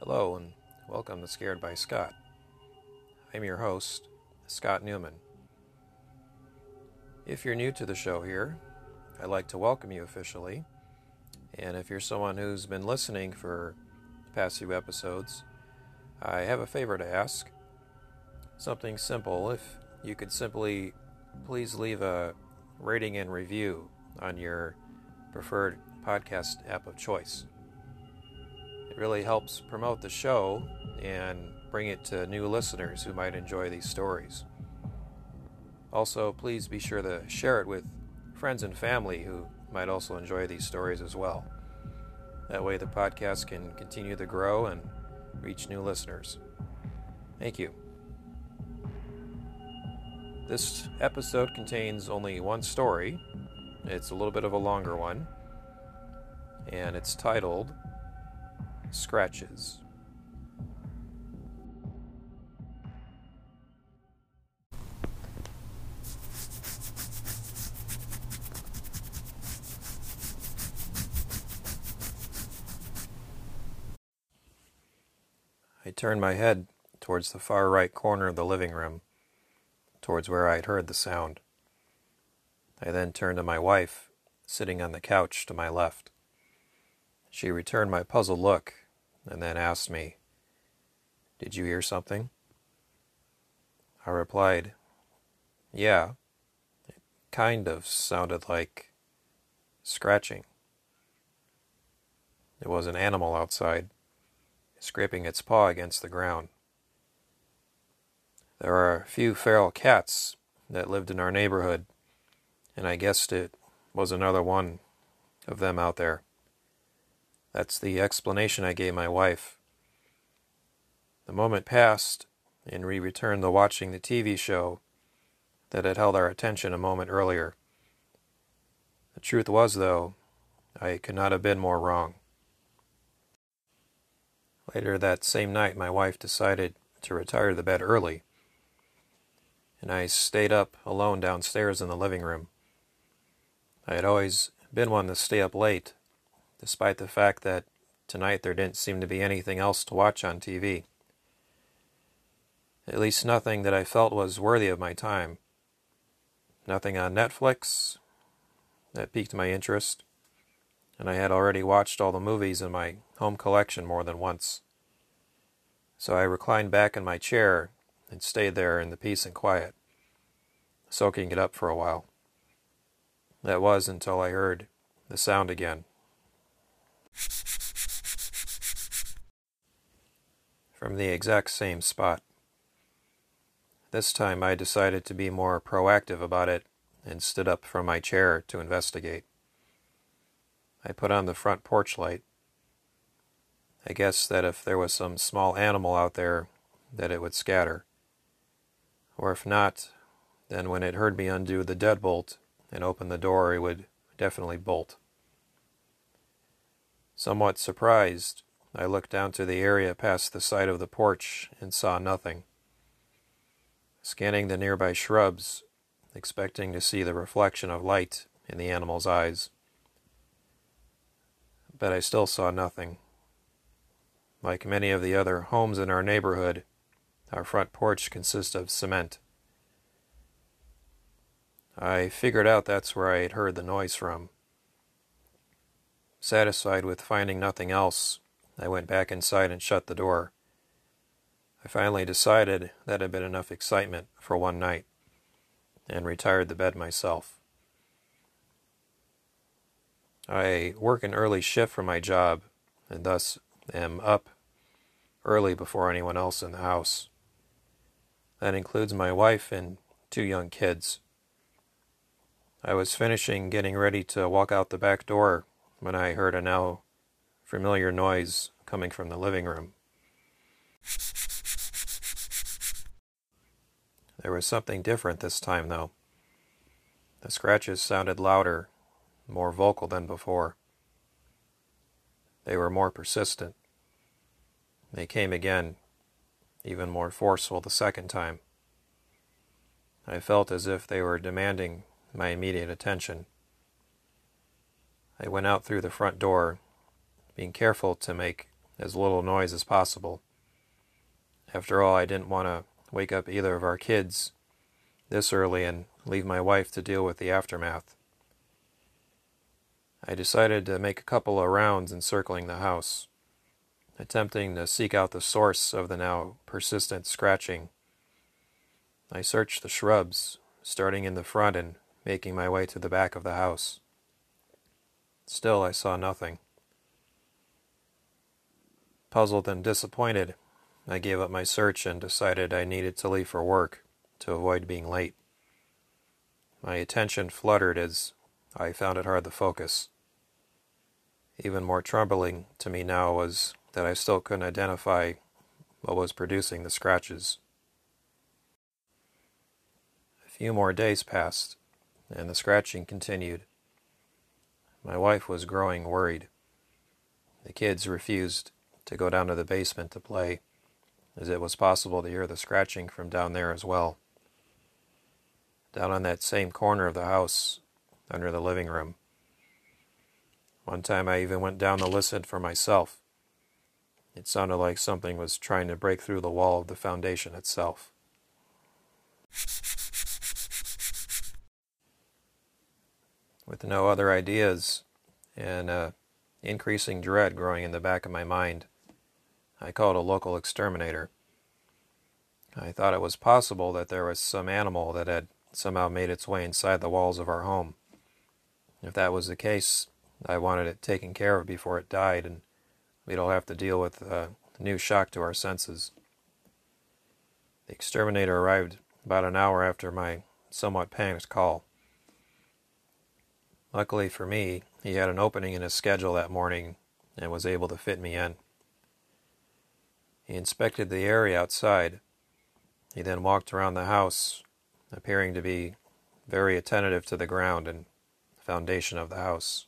Hello, and welcome to Scared by Scott. I'm your host, Scott Newman. If you're new to the show here, I'd like to welcome you officially. And if you're someone who's been listening for the past few episodes, I have a favor to ask. Something simple. If you could simply please leave a rating and review on your preferred podcast app of choice. Really helps promote the show and bring it to new listeners who might enjoy these stories. Also, please be sure to share it with friends and family who might also enjoy these stories as well. That way, the podcast can continue to grow and reach new listeners. Thank you. This episode contains only one story. It's a little bit of a longer one, and it's titled Scratches. I turned my head towards the far right corner of the living room, towards where I had heard the sound. I then turned to my wife, sitting on the couch to my left. She returned my puzzled look and then asked me, Did you hear something? I replied, Yeah. It kind of sounded like scratching. It was an animal outside, scraping its paw against the ground. There are a few feral cats that lived in our neighborhood, and I guessed it was another one of them out there. That's the explanation I gave my wife. The moment passed, and we returned to watching the TV show that had held our attention a moment earlier. The truth was, though, I could not have been more wrong. Later that same night, my wife decided to retire to bed early, and I stayed up alone downstairs in the living room. I had always been one to stay up late, despite the fact that tonight there didn't seem to be anything else to watch on TV. At least nothing that I felt was worthy of my time. Nothing on Netflix that piqued my interest, and I had already watched all the movies in my home collection more than once. So I reclined back in my chair and stayed there in the peace and quiet, soaking it up for a while. That was until I heard the sound again. From the exact same spot. This time I decided to be more proactive about it and stood up from my chair to investigate. I put on the front porch light. I guessed that if there was some small animal out there, that it would scatter. Or if not, then when it heard me undo the deadbolt and open the door, it would definitely bolt. Somewhat surprised, I looked down to the area past the side of the porch and saw nothing. Scanning the nearby shrubs, expecting to see the reflection of light in the animal's eyes. But I still saw nothing. Like many of the other homes in our neighborhood, our front porch consists of cement. I figured out that's where I had heard the noise from. Satisfied with finding nothing else, I went back inside and shut the door. I finally decided that had been enough excitement for one night and retired to bed myself. I work an early shift for my job and thus am up early before anyone else in the house. That includes my wife and two young kids. I was finishing getting ready to walk out the back door when I heard a now familiar noise coming from the living room. There was something different this time, though. The scratches sounded louder, more vocal than before. They were more persistent. They came again, even more forceful the second time. I felt as if they were demanding my immediate attention. I went out through the front door, being careful to make as little noise as possible. After all, I didn't want to wake up either of our kids this early and leave my wife to deal with the aftermath. I decided to make a couple of rounds encircling the house, attempting to seek out the source of the now persistent scratching. I searched the shrubs, starting in the front and making my way to the back of the house. Still, I saw nothing. Puzzled and disappointed, I gave up my search and decided I needed to leave for work to avoid being late. My attention fluttered as I found it hard to focus. Even more troubling to me now was that I still couldn't identify what was producing the scratches. A few more days passed, and the scratching continued. My wife was growing worried. The kids refused to go down to the basement to play, as it was possible to hear the scratching from down there as well down on that same corner of the house under the living room. One time I even went down to listen for myself. It sounded like something was trying to break through the wall of the foundation itself. With no other ideas and uh, increasing dread growing in the back of my mind, I called a local exterminator. I thought it was possible that there was some animal that had somehow made its way inside the walls of our home. If that was the case, I wanted it taken care of before it died, and we'd all have to deal with a new shock to our senses. The exterminator arrived about an hour after my somewhat panicked call. Luckily for me, he had an opening in his schedule that morning and was able to fit me in. He inspected the area outside. He then walked around the house, appearing to be very attentive to the ground and foundation of the house.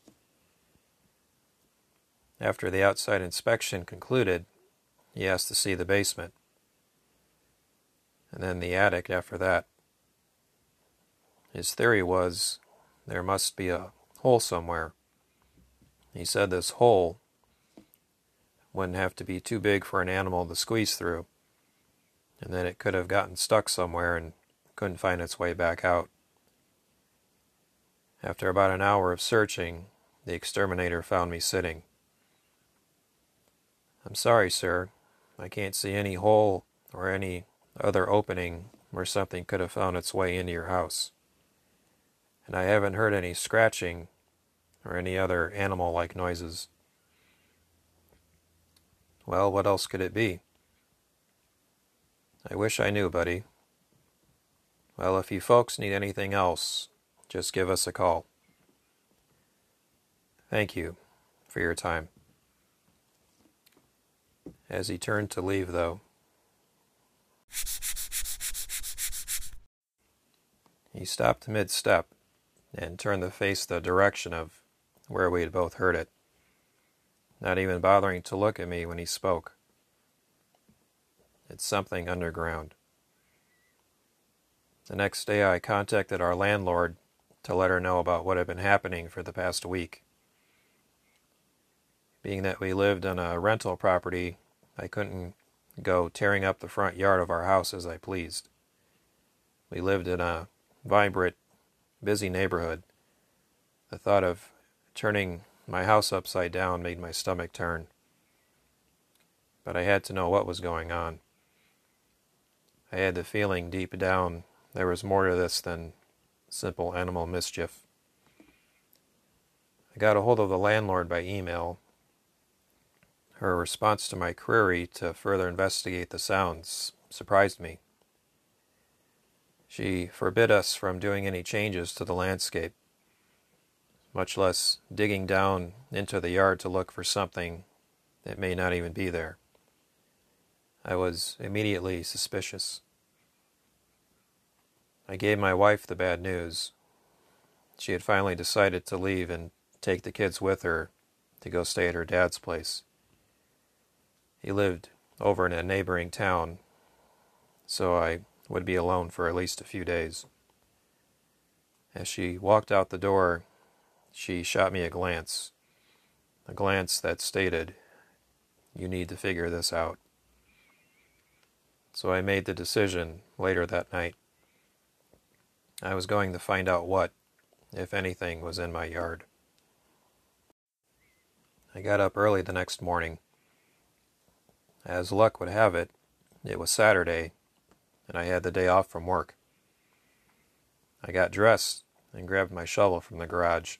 After the outside inspection concluded, he asked to see the basement, and then the attic after that. His theory was there must be a hole somewhere. He said this hole wouldn't have to be too big for an animal to squeeze through, and that it could have gotten stuck somewhere and couldn't find its way back out. After about an hour of searching, the exterminator found me sitting. I'm sorry, sir. I can't see any hole or any other opening where something could have found its way into your house. And I haven't heard any scratching or any other animal like noises. Well, what else could it be? I wish I knew, buddy. Well, if you folks need anything else, just give us a call. Thank you for your time. As he turned to leave, though, he stopped mid step and turned to face the direction of where we had both heard it, not even bothering to look at me when he spoke. It's something underground. The next day, I contacted our landlord to let her know about what had been happening for the past week. Being that we lived on a rental property, I couldn't go tearing up the front yard of our house as I pleased. We lived in a vibrant, busy neighborhood. The thought of turning my house upside down made my stomach turn. But I had to know what was going on. I had the feeling deep down there was more to this than simple animal mischief. I got a hold of the landlord by email. Her response to my query to further investigate the sounds surprised me. She forbid us from doing any changes to the landscape, much less digging down into the yard to look for something that may not even be there. I was immediately suspicious. I gave my wife the bad news. She had finally decided to leave and take the kids with her to go stay at her dad's place. He lived over in a neighboring town, so I would be alone for at least a few days. As she walked out the door, she shot me a glance, a glance that stated, You need to figure this out. So I made the decision later that night. I was going to find out what, if anything, was in my yard. I got up early the next morning. As luck would have it, it was Saturday, and I had the day off from work. I got dressed and grabbed my shovel from the garage.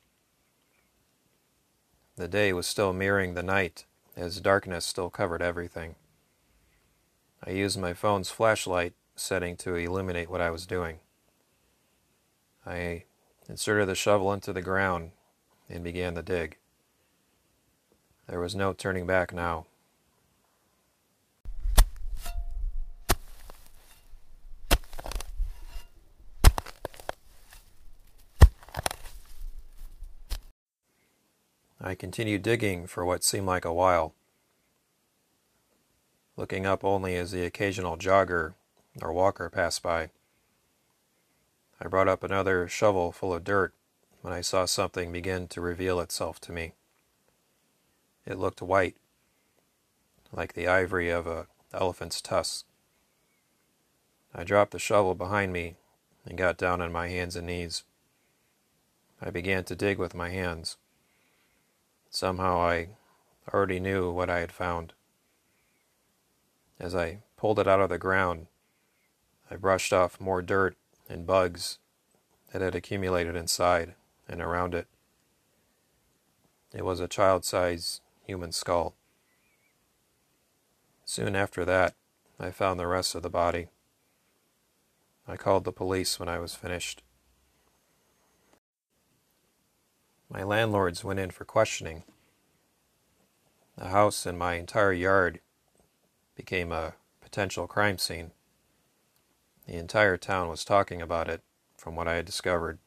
The day was still mirroring the night, as darkness still covered everything. I used my phone's flashlight setting to illuminate what I was doing. I inserted the shovel into the ground and began the dig. There was no turning back now. I continued digging for what seemed like a while, looking up only as the occasional jogger or walker passed by. I brought up another shovel full of dirt when I saw something begin to reveal itself to me. It looked white, like the ivory of an elephant's tusk. I dropped the shovel behind me and got down on my hands and knees. I began to dig with my hands. Somehow I already knew what I had found. As I pulled it out of the ground, I brushed off more dirt and bugs that had accumulated inside and around it. It was a child sized human skull. Soon after that, I found the rest of the body. I called the police when I was finished. My landlords went in for questioning. The house and my entire yard became a potential crime scene. The entire town was talking about it, from what I had discovered.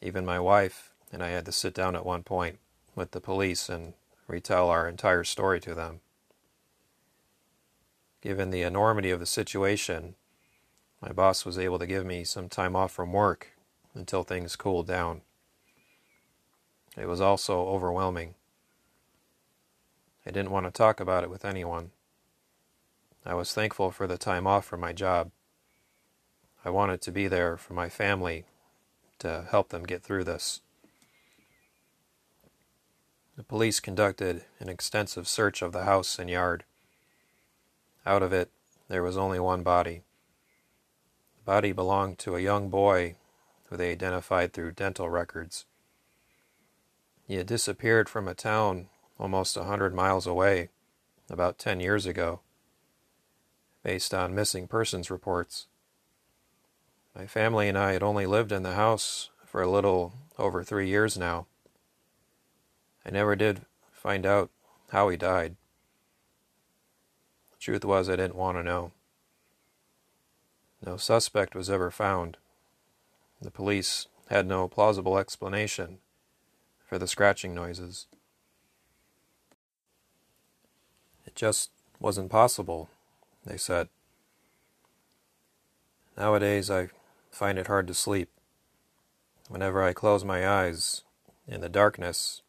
Even my wife and I had to sit down at one point with the police and retell our entire story to them. Given the enormity of the situation, my boss was able to give me some time off from work until things cooled down. It was also overwhelming. I didn't want to talk about it with anyone. I was thankful for the time off from my job. I wanted to be there for my family to help them get through this. The police conducted an extensive search of the house and yard. Out of it, there was only one body. The body belonged to a young boy who they identified through dental records. He had disappeared from a town almost a hundred miles away about ten years ago, based on missing persons reports. My family and I had only lived in the house for a little over three years now. I never did find out how he died. The truth was, I didn't want to know. No suspect was ever found. The police had no plausible explanation for the scratching noises. It just wasn't possible, they said. Nowadays, I find it hard to sleep. Whenever I close my eyes, in the darkness,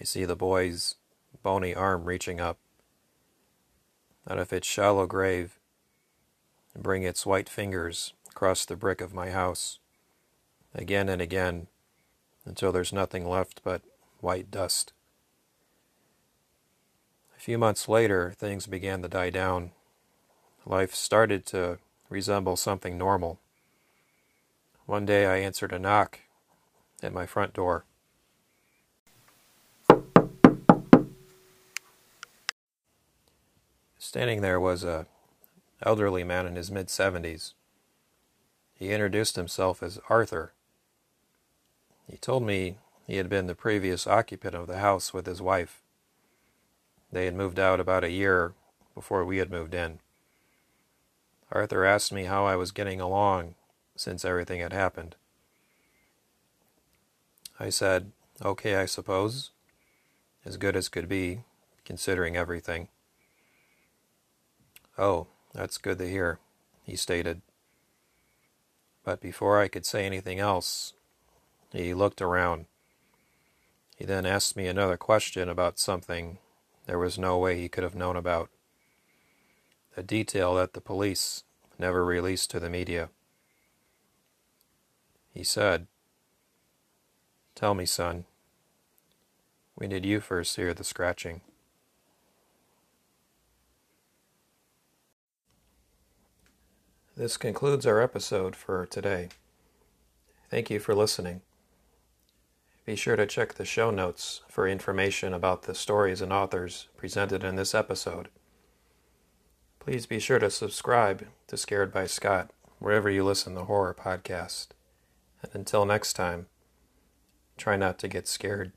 I see the boy's bony arm reaching up out of its shallow grave and bring its white fingers across the brick of my house, again and again, until there's nothing left but white dust. A few months later, things began to die down. Life started to resemble something normal. One day I answered a knock at my front door. Standing there was a elderly man in his mid 70s. He introduced himself as Arthur he told me he had been the previous occupant of the house with his wife. They had moved out about a year before we had moved in. Arthur asked me how I was getting along since everything had happened. I said, okay, I suppose. As good as could be, considering everything. Oh, that's good to hear, he stated. But before I could say anything else, he looked around. He then asked me another question about something there was no way he could have known about. A detail that the police never released to the media. He said, Tell me, son, when did you first hear the scratching? This concludes our episode for today. Thank you for listening. Be sure to check the show notes for information about the stories and authors presented in this episode. Please be sure to subscribe to Scared by Scott wherever you listen to horror podcast. And until next time, try not to get scared.